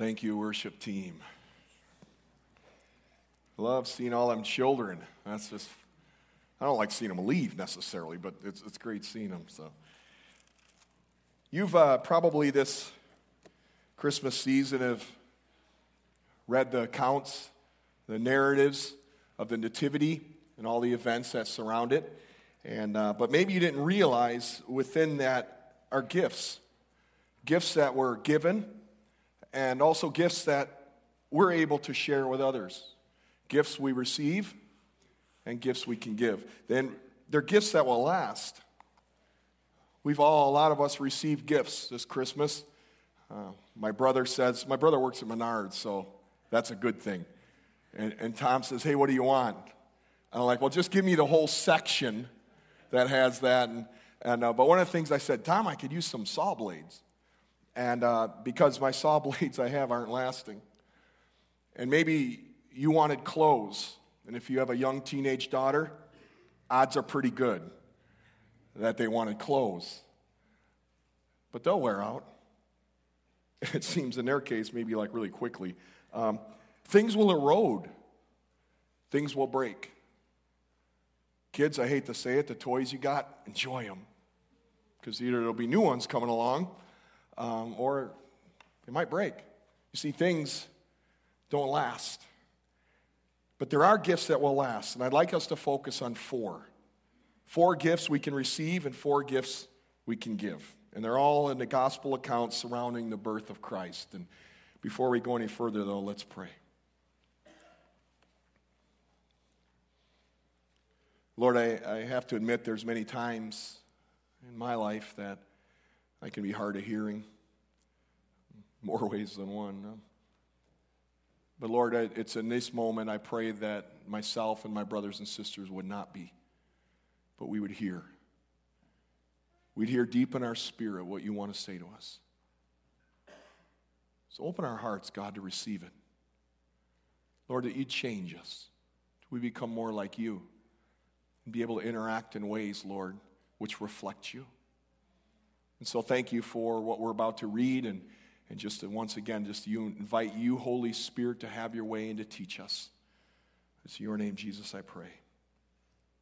Thank you, worship team. Love seeing all them children. That's just, I don't like seeing them leave necessarily, but it's, it's great seeing them. So, you've uh, probably this Christmas season have read the accounts, the narratives of the Nativity and all the events that surround it. And, uh, but maybe you didn't realize within that are gifts. Gifts that were given, and also gifts that we're able to share with others. Gifts we receive, and gifts we can give. Then they're gifts that will last. We've all, a lot of us, received gifts this Christmas. Uh, my brother says, my brother works at Menards, so that's a good thing. And, and Tom says, Hey, what do you want? And I'm like, Well, just give me the whole section that has that. And, and, uh, but one of the things I said, Tom, I could use some saw blades. And uh, because my saw blades I have aren't lasting. And maybe you wanted clothes. And if you have a young teenage daughter, odds are pretty good that they wanted clothes. But they'll wear out. It seems in their case, maybe like really quickly. Um, things will erode, things will break. Kids, I hate to say it, the toys you got, enjoy them. Because either there'll be new ones coming along um, or it might break. You see, things don't last. But there are gifts that will last, and I'd like us to focus on four. Four gifts we can receive and four gifts we can give. And they're all in the gospel accounts surrounding the birth of Christ. And before we go any further, though, let's pray. Lord, I, I have to admit there's many times in my life that I can be hard of hearing, more ways than one. But Lord, it's in this moment I pray that myself and my brothers and sisters would not be, but we would hear. We'd hear deep in our spirit what you want to say to us. So open our hearts, God, to receive it. Lord, that you change us. We become more like you and be able to interact in ways, Lord, which reflect you. And so thank you for what we're about to read and, and just to, once again, just invite you, Holy Spirit, to have your way and to teach us. It's your name, Jesus, I pray.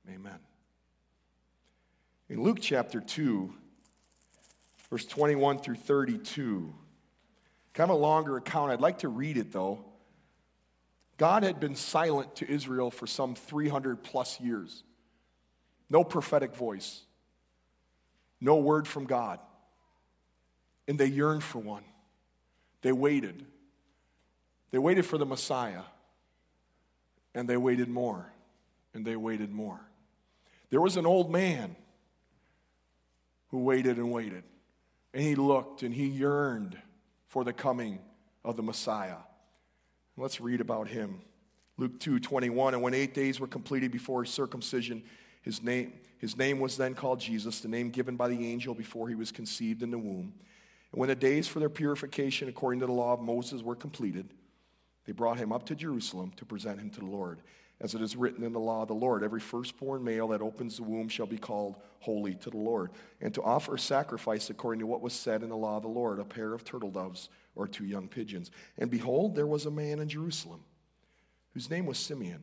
Amen. In Luke chapter 2, verse 21 through 32, kind of a longer account. I'd like to read it though. God had been silent to Israel for some 300 plus years. No prophetic voice, no word from God. And they yearned for one. They waited. They waited for the Messiah. And they waited more. And they waited more. There was an old man who waited and waited. And he looked and he yearned for the coming of the Messiah. Let's read about him. Luke 2 21. And when eight days were completed before his circumcision, his name, his name was then called Jesus, the name given by the angel before he was conceived in the womb. And when the days for their purification according to the law of Moses were completed, they brought him up to Jerusalem to present him to the Lord. As it is written in the law of the Lord, every firstborn male that opens the womb shall be called holy to the Lord. And to offer sacrifice according to what was said in the law of the Lord, a pair of turtle doves or two young pigeons. And behold, there was a man in Jerusalem whose name was Simeon.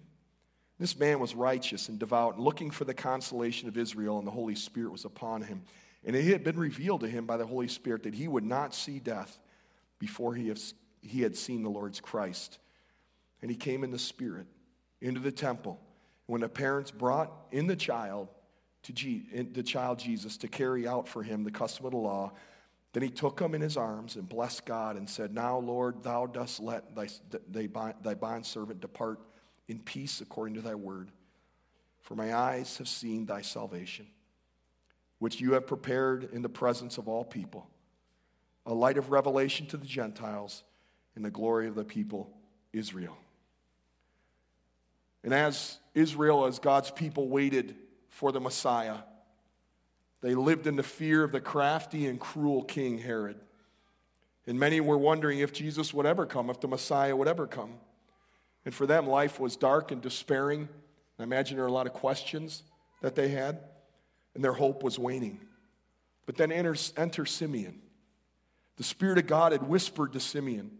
This man was righteous and devout, looking for the consolation of Israel, and the Holy Spirit was upon him. And it had been revealed to him by the Holy Spirit that he would not see death before he, he had seen the Lord's Christ. And he came in the Spirit into the temple. When the parents brought in the child to G, the child Jesus to carry out for him the custom of the law, then he took him in his arms and blessed God and said, Now, Lord, thou dost let thy, thy, thy bondservant depart in peace according to thy word. For my eyes have seen thy salvation, which you have prepared in the presence of all people, a light of revelation to the Gentiles and the glory of the people Israel. And as Israel, as God's people waited for the Messiah, they lived in the fear of the crafty and cruel King Herod. And many were wondering if Jesus would ever come, if the Messiah would ever come. And for them, life was dark and despairing. I imagine there are a lot of questions that they had, and their hope was waning. But then enter, Simeon. The Spirit of God had whispered to Simeon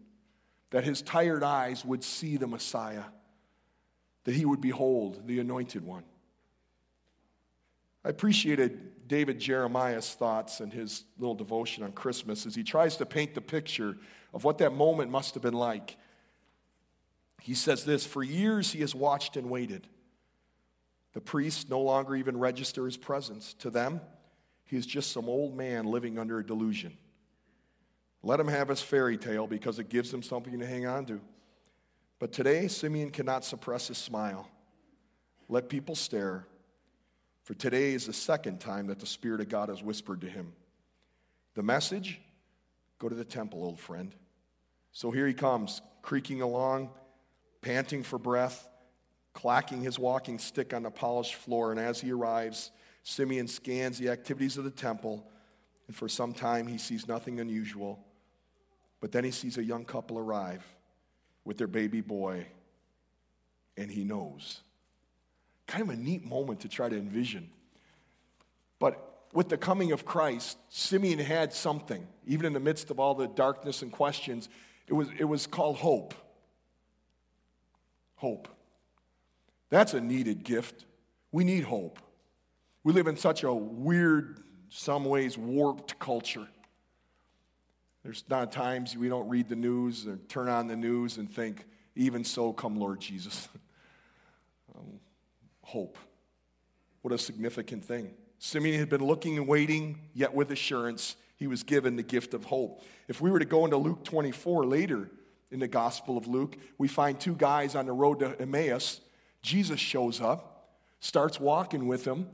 that his tired eyes would see the Messiah, that he would behold the anointed one. I appreciated David Jeremiah's thoughts and his little devotion on Christmas as he tries to paint the picture of what that moment must have been like. He says this For years he has watched and waited. The priest no longer even register his presence. To them, he is just some old man living under a delusion. Let him have his fairy tale because it gives him something to hang on to. But today, Simeon cannot suppress his smile. Let people stare, for today is the second time that the Spirit of God has whispered to him. The message go to the temple, old friend. So here he comes, creaking along, panting for breath, clacking his walking stick on the polished floor. And as he arrives, Simeon scans the activities of the temple, and for some time he sees nothing unusual. But then he sees a young couple arrive with their baby boy, and he knows. Kind of a neat moment to try to envision. But with the coming of Christ, Simeon had something, even in the midst of all the darkness and questions. It was, it was called hope. Hope. That's a needed gift. We need hope. We live in such a weird, some ways warped culture. There's not times we don't read the news or turn on the news and think, even so, come Lord Jesus. um, hope. What a significant thing. Simeon had been looking and waiting, yet with assurance, he was given the gift of hope. If we were to go into Luke 24 later in the Gospel of Luke, we find two guys on the road to Emmaus. Jesus shows up, starts walking with them,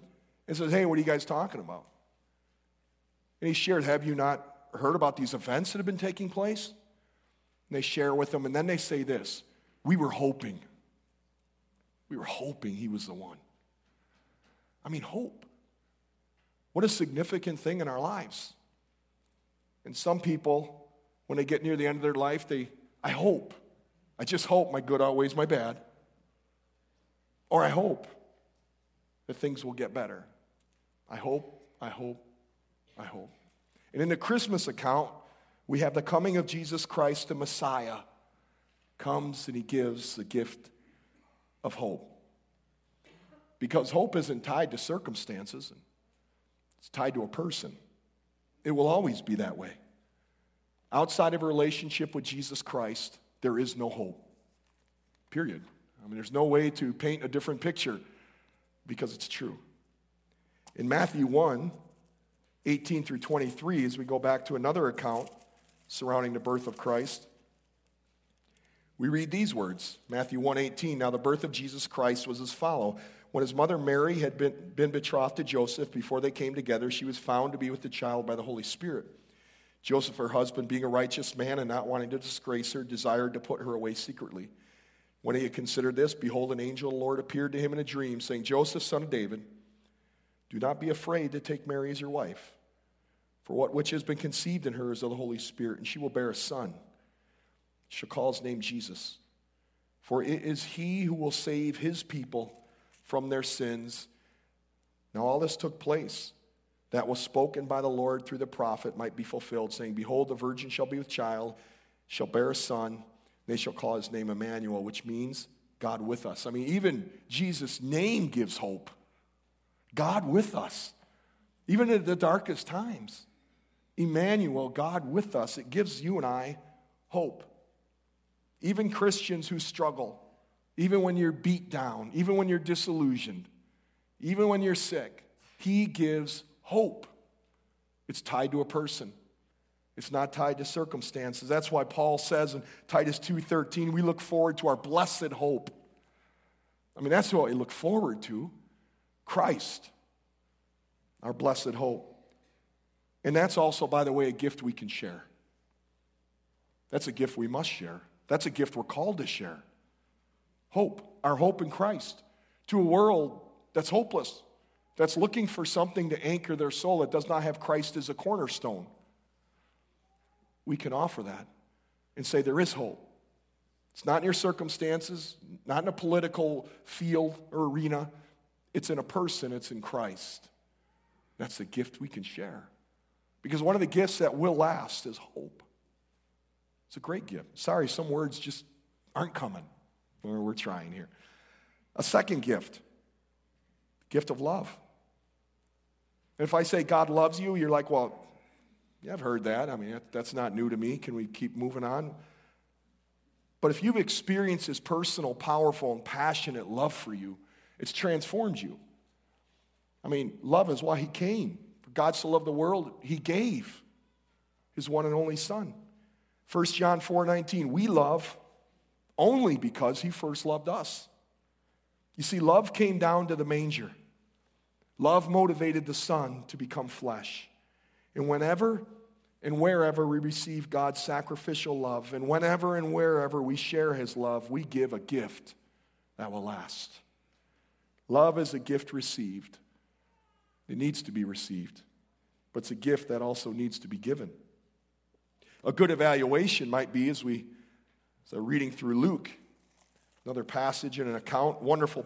and says, Hey, what are you guys talking about? And he shared, Have you not heard about these events that have been taking place? And they share with them, and then they say this We were hoping. We were hoping he was the one. I mean, hope. What a significant thing in our lives. And some people, when they get near the end of their life, they, I hope. I just hope my good outweighs my bad. Or I hope that things will get better. I hope, I hope, I hope. And in the Christmas account, we have the coming of Jesus Christ, the Messiah, comes and he gives the gift of hope. Because hope isn't tied to circumstances, and it's tied to a person. It will always be that way. Outside of a relationship with Jesus Christ, there is no hope. Period. I mean, there's no way to paint a different picture because it's true. In Matthew 1, 18 through 23, as we go back to another account surrounding the birth of Christ, we read these words Matthew 1 18. Now, the birth of Jesus Christ was as follow. When his mother Mary had been, been betrothed to Joseph, before they came together, she was found to be with the child by the Holy Spirit. Joseph, her husband, being a righteous man and not wanting to disgrace her, desired to put her away secretly. When he had considered this, behold, an angel of the Lord appeared to him in a dream, saying, Joseph, son of David, do not be afraid to take Mary as your wife, for what which has been conceived in her is of the Holy Spirit, and she will bear a son. She'll call his name Jesus, for it is he who will save his people from their sins. Now, all this took place that was spoken by the Lord through the prophet might be fulfilled, saying, Behold, the virgin shall be with child, shall bear a son, they shall call his name Emmanuel, which means God with us. I mean, even Jesus' name gives hope. God with us, even at the darkest times. Emmanuel, God with us, it gives you and I hope. Even Christians who struggle, even when you're beat down, even when you're disillusioned, even when you're sick, He gives hope. It's tied to a person. It's not tied to circumstances. That's why Paul says in Titus 2:13, we look forward to our blessed hope. I mean, that's what we look forward to. Christ, our blessed hope. And that's also, by the way, a gift we can share. That's a gift we must share. That's a gift we're called to share. Hope, our hope in Christ, to a world that's hopeless, that's looking for something to anchor their soul that does not have Christ as a cornerstone. We can offer that and say there is hope. It's not in your circumstances, not in a political field or arena. It's in a person, it's in Christ. That's the gift we can share. Because one of the gifts that will last is hope. It's a great gift. Sorry, some words just aren't coming. We're trying here. A second gift, gift of love. And if I say God loves you, you're like, well, yeah, I've heard that. I mean, that's not new to me. Can we keep moving on? But if you've experienced His personal, powerful, and passionate love for you, it's transformed you. I mean, love is why He came. For God so loved the world, He gave His one and only Son. 1 John 4 19, we love only because He first loved us. You see, love came down to the manger. Love motivated the Son to become flesh. And whenever and wherever we receive God's sacrificial love, and whenever and wherever we share His love, we give a gift that will last. Love is a gift received, it needs to be received, but it's a gift that also needs to be given. A good evaluation might be as we so reading through Luke, another passage and an account, wonderful.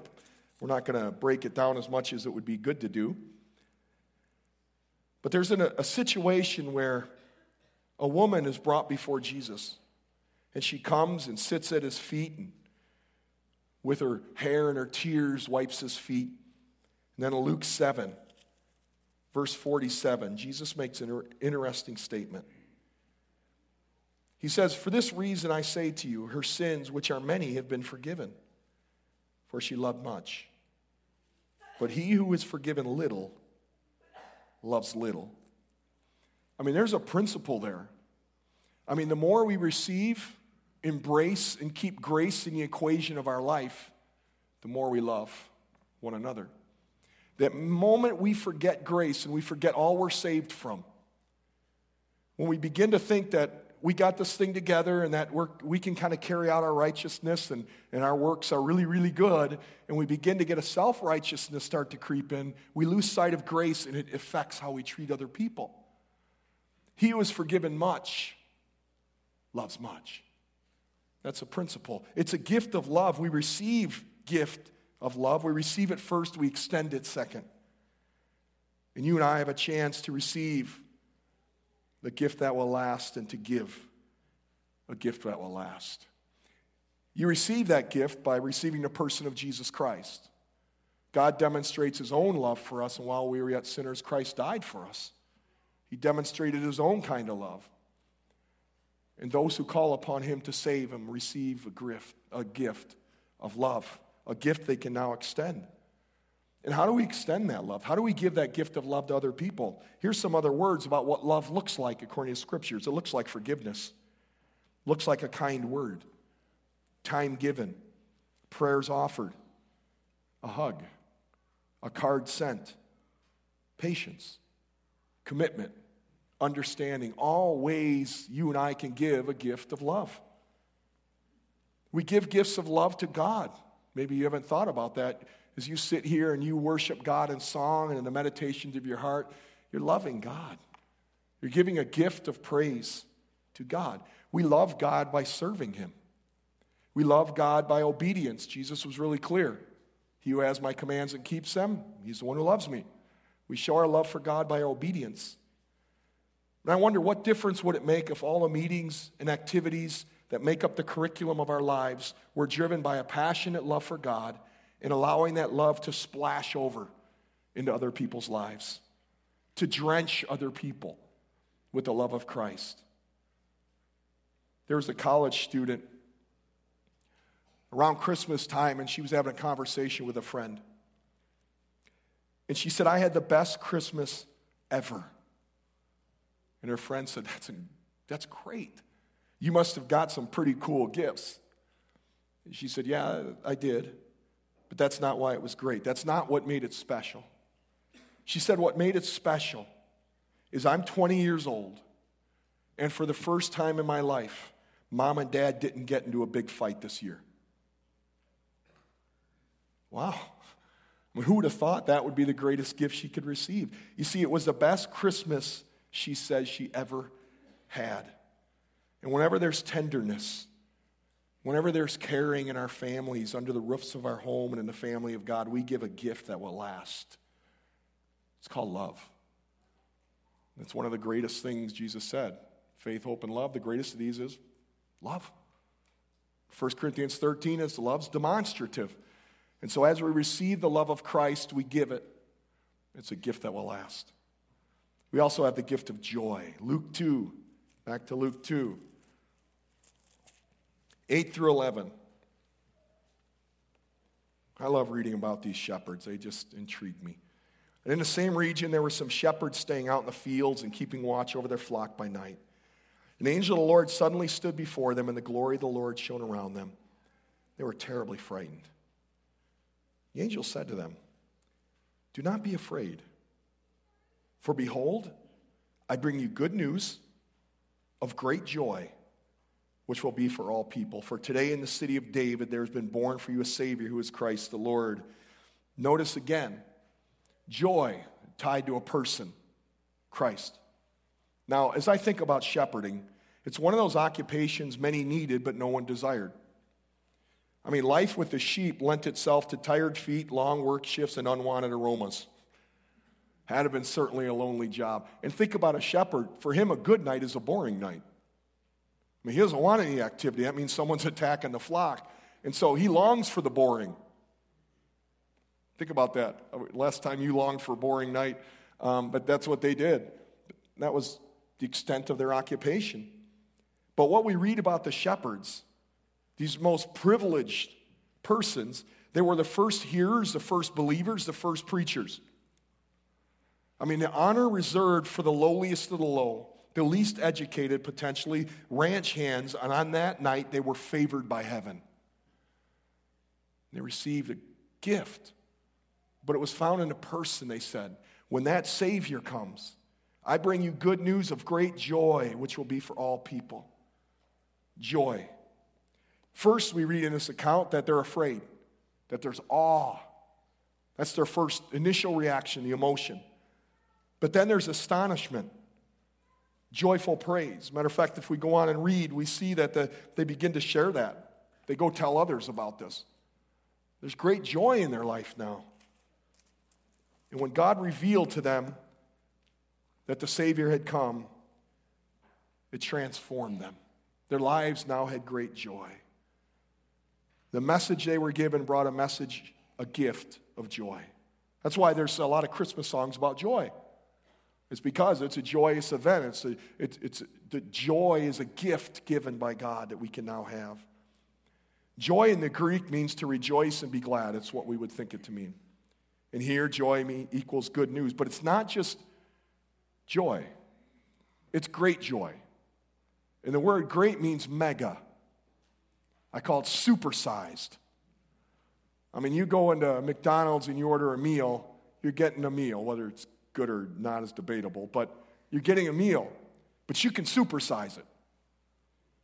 We're not going to break it down as much as it would be good to do. But there's an, a situation where a woman is brought before Jesus, and she comes and sits at his feet and with her hair and her tears wipes his feet. And then in Luke 7, verse 47, Jesus makes an interesting statement. He says, For this reason I say to you, her sins, which are many, have been forgiven, for she loved much. But he who is forgiven little loves little. I mean, there's a principle there. I mean, the more we receive, embrace, and keep grace in the equation of our life, the more we love one another. That moment we forget grace and we forget all we're saved from, when we begin to think that we got this thing together and that we we can kind of carry out our righteousness and, and our works are really, really good, and we begin to get a self righteousness start to creep in, we lose sight of grace and it affects how we treat other people. He who is forgiven much loves much. That's a principle. It's a gift of love. We receive gift of love. We receive it first, we extend it second. And you and I have a chance to receive the gift that will last and to give a gift that will last. You receive that gift by receiving the person of Jesus Christ. God demonstrates his own love for us, and while we were yet sinners, Christ died for us. He demonstrated his own kind of love. And those who call upon him to save him receive a gift, a gift of love, a gift they can now extend. And how do we extend that love? How do we give that gift of love to other people? Here's some other words about what love looks like according to scriptures. It looks like forgiveness. Looks like a kind word. Time given. Prayers offered. A hug. A card sent. Patience. Commitment. Understanding. All ways you and I can give a gift of love. We give gifts of love to God. Maybe you haven't thought about that as you sit here and you worship God in song and in the meditations of your heart, you're loving God. You're giving a gift of praise to God. We love God by serving Him. We love God by obedience. Jesus was really clear. He who has my commands and keeps them, he's the one who loves me. We show our love for God by obedience. And I wonder what difference would it make if all the meetings and activities that make up the curriculum of our lives were driven by a passionate love for God and allowing that love to splash over into other people's lives, to drench other people with the love of Christ. There was a college student around Christmas time, and she was having a conversation with a friend. And she said, I had the best Christmas ever. And her friend said, That's, an, that's great. You must have got some pretty cool gifts. And she said, Yeah, I did. But that's not why it was great. That's not what made it special. She said, What made it special is I'm 20 years old, and for the first time in my life, mom and dad didn't get into a big fight this year. Wow. I mean, who would have thought that would be the greatest gift she could receive? You see, it was the best Christmas she says she ever had. And whenever there's tenderness, Whenever there's caring in our families, under the roofs of our home and in the family of God, we give a gift that will last. It's called love. It's one of the greatest things Jesus said faith, hope, and love. The greatest of these is Love. 1 Corinthians 13 is love's demonstrative. And so as we receive the love of Christ, we give it. It's a gift that will last. We also have the gift of joy. Luke 2, back to Luke 2, 8 through 11. I love reading about these shepherds, they just intrigue me. And in the same region, there were some shepherds staying out in the fields and keeping watch over their flock by night. An angel of the Lord suddenly stood before them, and the glory of the Lord shone around them. They were terribly frightened. The angel said to them, Do not be afraid, for behold, I bring you good news of great joy, which will be for all people. For today in the city of David there has been born for you a Savior who is Christ the Lord. Notice again, joy tied to a person, Christ. Now, as I think about shepherding, it's one of those occupations many needed but no one desired. I mean, life with the sheep lent itself to tired feet, long work shifts, and unwanted aromas. Had have been certainly a lonely job. And think about a shepherd. For him, a good night is a boring night. I mean, he doesn't want any activity. That means someone's attacking the flock. And so he longs for the boring. Think about that. Last time you longed for a boring night, um, but that's what they did. That was the extent of their occupation. But what we read about the shepherds, these most privileged persons, they were the first hearers, the first believers, the first preachers. I mean, the honor reserved for the lowliest of the low, the least educated, potentially, ranch hands, and on that night they were favored by heaven. They received a gift, but it was found in a person, they said. When that Savior comes, I bring you good news of great joy, which will be for all people. Joy. First, we read in this account that they're afraid, that there's awe. That's their first initial reaction, the emotion. But then there's astonishment, joyful praise. Matter of fact, if we go on and read, we see that the, they begin to share that. They go tell others about this. There's great joy in their life now. And when God revealed to them that the Savior had come, it transformed them. Their lives now had great joy. The message they were given brought a message, a gift of joy. That's why there's a lot of Christmas songs about joy. It's because it's a joyous event. It's, a, it, it's the joy is a gift given by God that we can now have. Joy in the Greek means to rejoice and be glad. It's what we would think it to mean. And here, joy equals good news. But it's not just joy, it's great joy. And the word great means mega. I call it supersized. I mean, you go into McDonald's and you order a meal, you're getting a meal, whether it's good or not is debatable, but you're getting a meal. But you can supersize it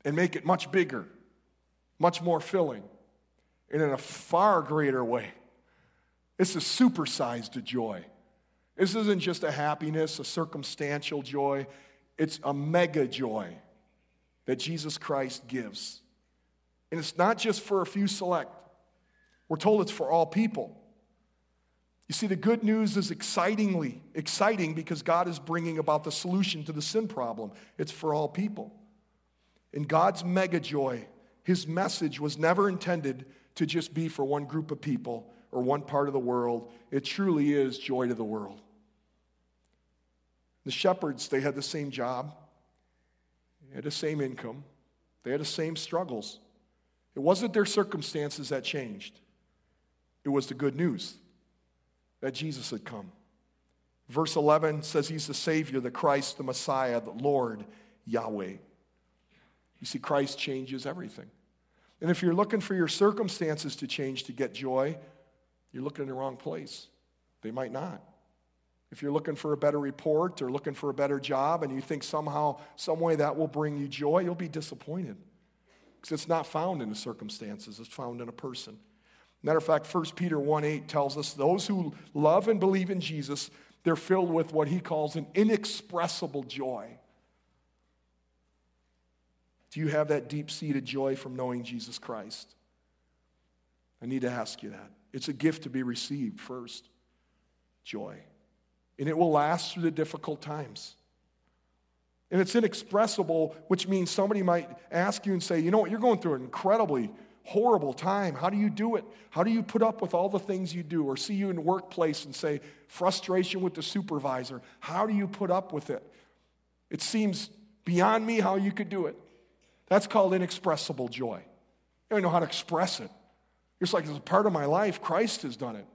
and make it much bigger, much more filling, and in a far greater way. It's a supersized joy. This isn't just a happiness, a circumstantial joy, it's a mega joy that Jesus Christ gives. And it's not just for a few select, we're told it's for all people. You see, the good news is excitingly exciting because God is bringing about the solution to the sin problem. It's for all people. In God's mega joy, his message was never intended to just be for one group of people or one part of the world. It truly is joy to the world. The shepherds, they had the same job, they had the same income, they had the same struggles. It wasn't their circumstances that changed, it was the good news that Jesus had come. Verse 11 says he's the Savior, the Christ, the Messiah, the Lord, Yahweh. You see, Christ changes everything. And if you're looking for your circumstances to change to get joy, you're looking in the wrong place. They might not. If you're looking for a better report or looking for a better job and you think somehow, some way that will bring you joy, you'll be disappointed. Because it's not found in the circumstances, it's found in a person. Matter of fact, 1 Peter 1 8 tells us those who love and believe in Jesus, they're filled with what he calls an inexpressible joy. Do you have that deep seated joy from knowing Jesus Christ? I need to ask you that. It's a gift to be received first joy. And it will last through the difficult times. And it's inexpressible, which means somebody might ask you and say, you know what, you're going through an incredibly horrible time. How do you do it? How do you put up with all the things you do? Or see you in the workplace and say, frustration with the supervisor. How do you put up with it? It seems beyond me how you could do it. That's called inexpressible joy. You don't know how to express it. It's like it's a part of my life. Christ has done it.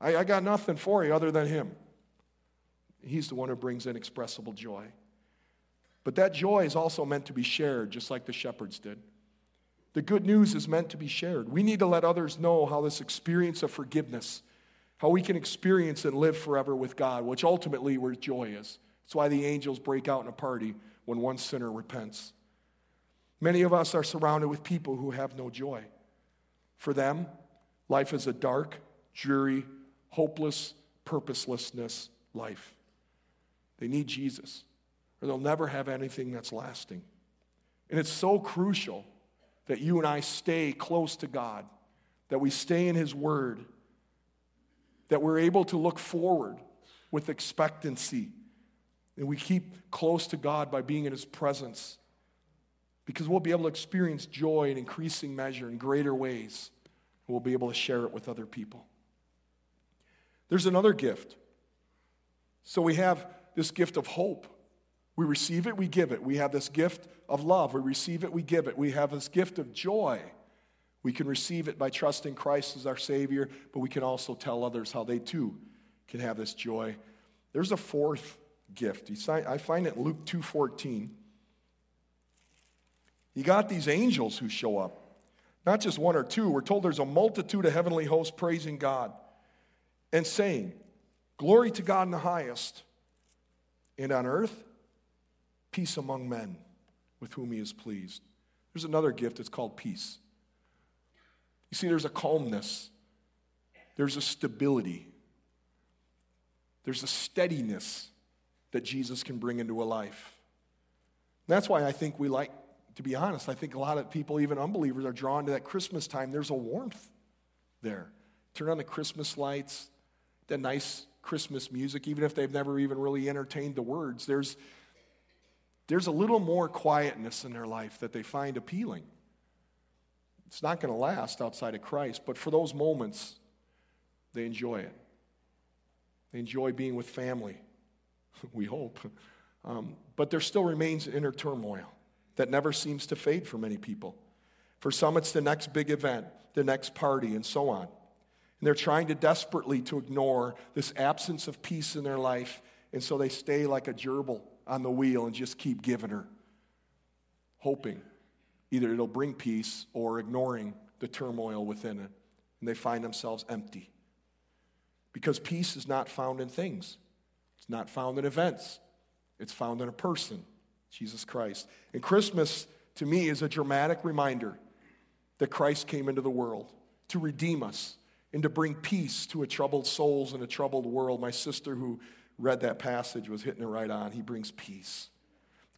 I, I got nothing for you other than Him. He's the one who brings inexpressible joy. But that joy is also meant to be shared, just like the shepherds did. The good news is meant to be shared. We need to let others know how this experience of forgiveness, how we can experience and live forever with God, which ultimately where joy is. That's why the angels break out in a party when one sinner repents. Many of us are surrounded with people who have no joy. For them, life is a dark, dreary, hopeless, purposelessness life. They need Jesus, or they'll never have anything that's lasting. And it's so crucial that you and I stay close to God, that we stay in His Word, that we're able to look forward with expectancy, and we keep close to God by being in His presence. Because we'll be able to experience joy in increasing measure in greater ways. We'll be able to share it with other people. There's another gift. So we have this gift of hope. We receive it, we give it. We have this gift of love. We receive it, we give it. We have this gift of joy. We can receive it by trusting Christ as our Savior, but we can also tell others how they too can have this joy. There's a fourth gift. I find it in Luke 2:14. You got these angels who show up. Not just one or two. We're told there's a multitude of heavenly hosts praising God and saying, Glory to God in the highest, and on earth, peace among men with whom he is pleased. There's another gift, it's called peace. You see, there's a calmness, there's a stability, there's a steadiness that Jesus can bring into a life. That's why I think we like, to be honest, I think a lot of people, even unbelievers, are drawn to that Christmas time. There's a warmth there. Turn on the Christmas lights, the nice Christmas music, even if they've never even really entertained the words. There's, there's a little more quietness in their life that they find appealing. It's not going to last outside of Christ, but for those moments, they enjoy it. They enjoy being with family, we hope. Um, but there still remains inner turmoil that never seems to fade for many people. For some, it's the next big event, the next party, and so on. And they're trying to desperately to ignore this absence of peace in their life, and so they stay like a gerbil on the wheel and just keep giving her, hoping either it'll bring peace or ignoring the turmoil within it. And they find themselves empty. Because peace is not found in things, it's not found in events, it's found in a person, Jesus Christ. And Christmas, to me, is a dramatic reminder that Christ came into the world to redeem us and to bring peace to a troubled souls and a troubled world. My sister, who read that passage, was hitting it right on. He brings peace.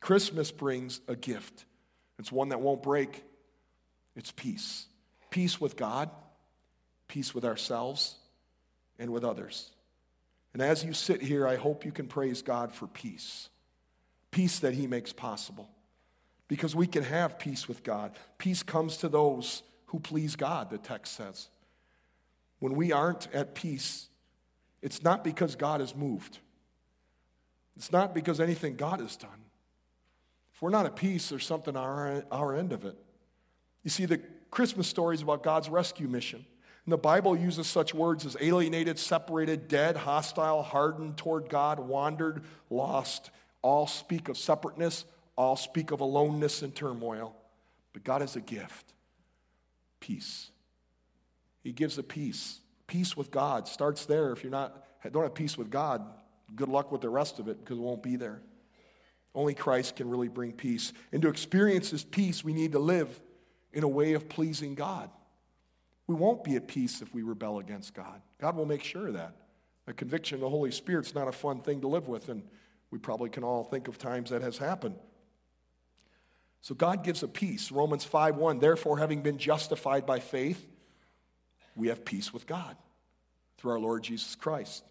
Christmas brings a gift. It's one that won't break. It's peace. Peace with God, peace with ourselves, and with others. And as you sit here, I hope you can praise God for peace. Peace that He makes possible. Because we can have peace with God. Peace comes to those who please God, the text says. When we aren't at peace, it's not because God has moved. It's not because anything God has done. If we're not at peace, there's something our, our end of it. You see, the Christmas story is about God's rescue mission. And the Bible uses such words as alienated, separated, dead, hostile, hardened toward God, wandered, lost. All speak of separateness, all speak of aloneness and turmoil. But God is a gift peace. He gives a peace. Peace with God starts there. If you're not, don't have peace with God, good luck with the rest of it because it won't be there. Only Christ can really bring peace. And to experience this peace, we need to live in a way of pleasing God. We won't be at peace if we rebel against God. God will make sure of that. A conviction of the Holy Spirit's not a fun thing to live with, and we probably can all think of times that has happened. So God gives a peace. Romans 5:1, therefore having been justified by faith, we have peace with God through our Lord Jesus Christ.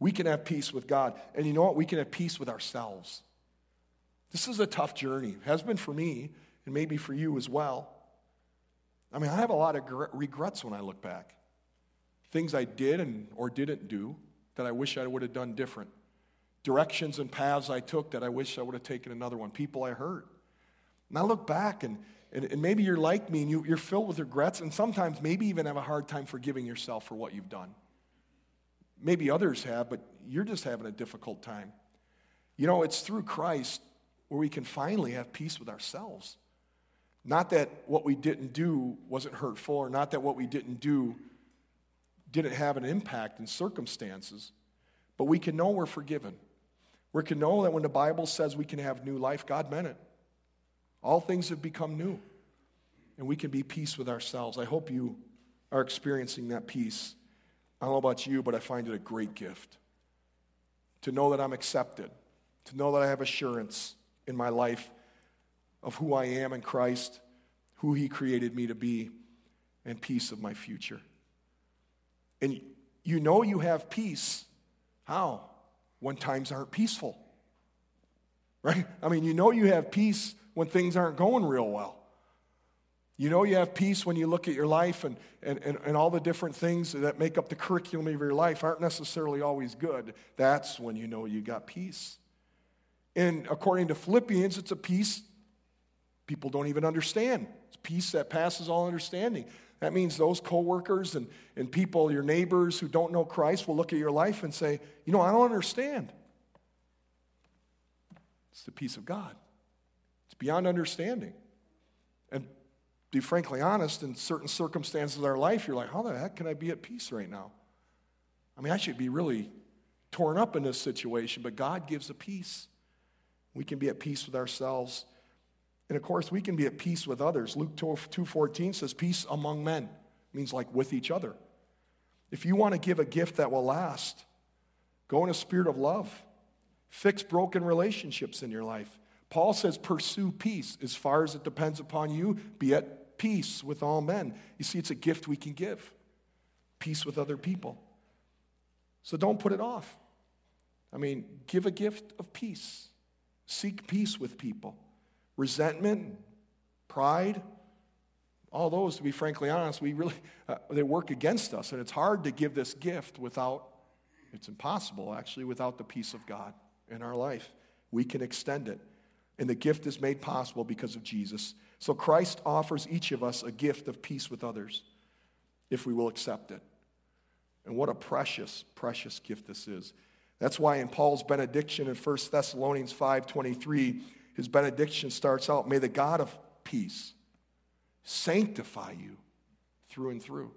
We can have peace with God. And you know what? We can have peace with ourselves. This is a tough journey. It has been for me, and maybe for you as well. I mean, I have a lot of regrets when I look back. Things I did and or didn't do that I wish I would have done different. Directions and paths I took that I wish I would have taken another one. People I hurt. And I look back and, and, and maybe you're like me and you, you're filled with regrets and sometimes maybe even have a hard time forgiving yourself for what you've done. Maybe others have, but you're just having a difficult time. You know, it's through Christ where we can finally have peace with ourselves. Not that what we didn't do wasn't hurtful, or not that what we didn't do didn't have an impact in circumstances, but we can know we're forgiven. We can know that when the Bible says we can have new life, God meant it. All things have become new, and we can be peace with ourselves. I hope you are experiencing that peace. I don't know about you, but I find it a great gift to know that I'm accepted, to know that I have assurance in my life of who I am in Christ, who He created me to be, and peace of my future. And you know you have peace. How? When times aren't peaceful. Right? I mean, you know you have peace when things aren't going real well. You know you have peace when you look at your life and, and, and, and, all the different things that make up the curriculum of your life aren't necessarily always good. That's when you know you got peace. And according to Philippians, it's a peace people don't even understand. It's peace that passes all understanding. That means those coworkers and, and people, your neighbors who don't know Christ, will look at your life and say, You know, I don't understand. It's the peace of God, it's beyond understanding. And be frankly honest, in certain circumstances of our life, you're like, How the heck can I be at peace right now? I mean, I should be really torn up in this situation, but God gives a peace. We can be at peace with ourselves. And of course, we can be at peace with others. Luke 2:14 says peace among men. It means like with each other. If you want to give a gift that will last, go in a spirit of love. Fix broken relationships in your life. Paul says pursue peace as far as it depends upon you. Be at peace with all men. You see, it's a gift we can give. Peace with other people. So don't put it off. I mean, give a gift of peace. Seek peace with people. Resentment, pride, all those, to be frankly honest, we really, uh, they work against us. And it's hard to give this gift without, it's impossible actually, without the peace of God in our life. We can extend it. And the gift is made possible because of Jesus. So Christ offers each of us a gift of peace with others if we will accept it. And what a precious, precious gift this is. That's why in Paul's benediction in 1 Thessalonians 5:23, his benediction starts out, "May the God of peace sanctify you through and through."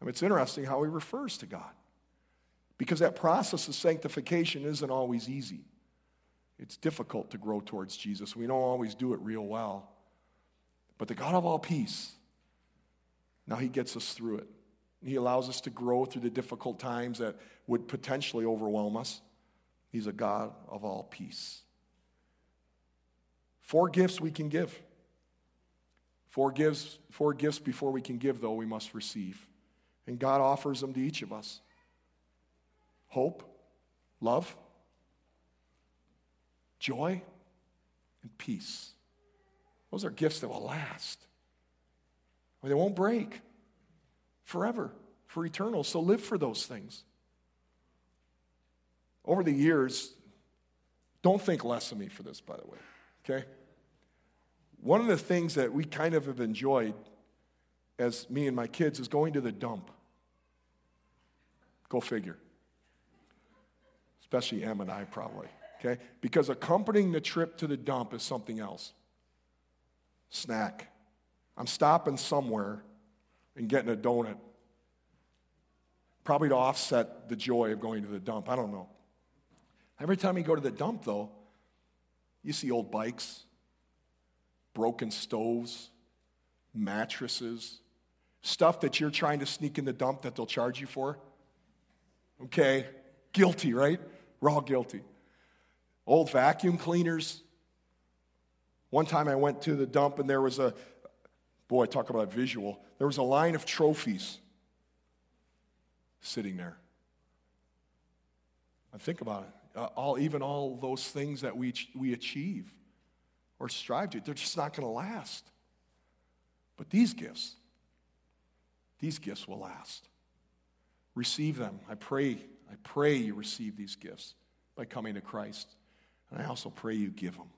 I mean, it's interesting how he refers to God. Because that process of sanctification isn't always easy. It's difficult to grow towards Jesus. We don't always do it real well. But the God of all peace, now he gets us through it. He allows us to grow through the difficult times that would potentially overwhelm us. He's a God of all peace. Four gifts we can give. Four gifts, four gifts before we can give, though, we must receive. And God offers them to each of us hope, love, joy, and peace. Those are gifts that will last. They won't break forever, for eternal. So live for those things. Over the years, don't think less of me for this, by the way, okay? One of the things that we kind of have enjoyed as me and my kids is going to the dump. Go figure. Especially Em and I, probably, okay? Because accompanying the trip to the dump is something else. Snack. I'm stopping somewhere and getting a donut. Probably to offset the joy of going to the dump. I don't know. Every time you go to the dump, though, you see old bikes, broken stoves, mattresses, stuff that you're trying to sneak in the dump that they'll charge you for. Okay, guilty, right? We're all guilty. Old vacuum cleaners. One time I went to the dump and there was a, boy, talk about visual. There was a line of trophies sitting there. I think about it. uh, all, even all those things that we, we achieve or strive to, they're just not going to last. But these gifts, these gifts will last. Receive them. I pray, I pray you receive these gifts by coming to Christ. And I also pray you give them.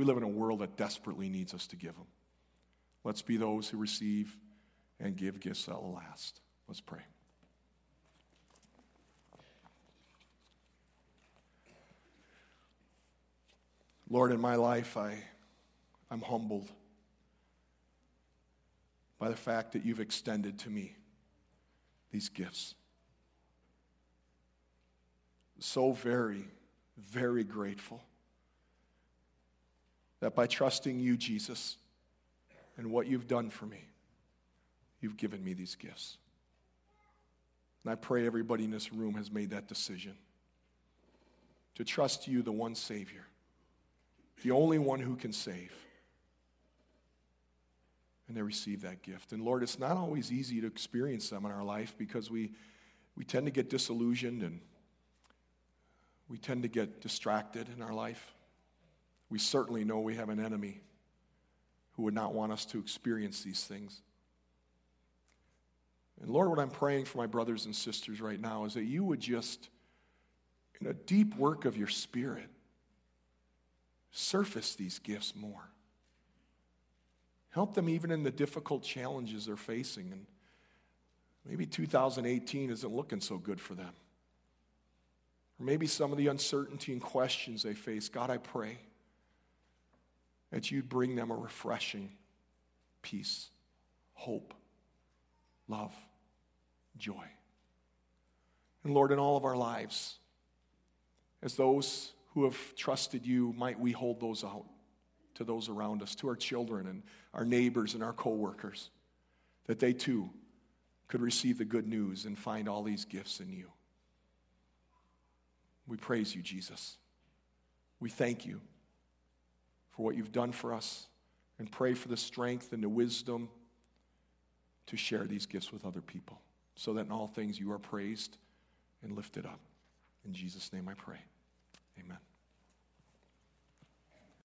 We live in a world that desperately needs us to give them. Let's be those who receive and give gifts that last. Let's pray. Lord, in my life, I, I'm humbled by the fact that you've extended to me these gifts. So very, very grateful that by trusting you, Jesus, and what you've done for me, you've given me these gifts. And I pray everybody in this room has made that decision to trust you, the one Savior, the only one who can save. And they receive that gift. And Lord, it's not always easy to experience them in our life because we, we tend to get disillusioned and we tend to get distracted in our life. We certainly know we have an enemy who would not want us to experience these things. And Lord, what I'm praying for my brothers and sisters right now is that you would just, in a deep work of your spirit, surface these gifts more. Help them even in the difficult challenges they're facing. And maybe 2018 isn't looking so good for them. Or maybe some of the uncertainty and questions they face. God, I pray that you'd bring them a refreshing peace, hope, love, joy. And Lord, in all of our lives, as those who have trusted you, might we hold those out to those around us, to our children and our neighbors and our coworkers, that they too could receive the good news and find all these gifts in you. We praise you, Jesus. We thank you for what you've done for us and pray for the strength and the wisdom to share these gifts with other people so that in all things you are praised and lifted up. In Jesus' name I pray. Amen.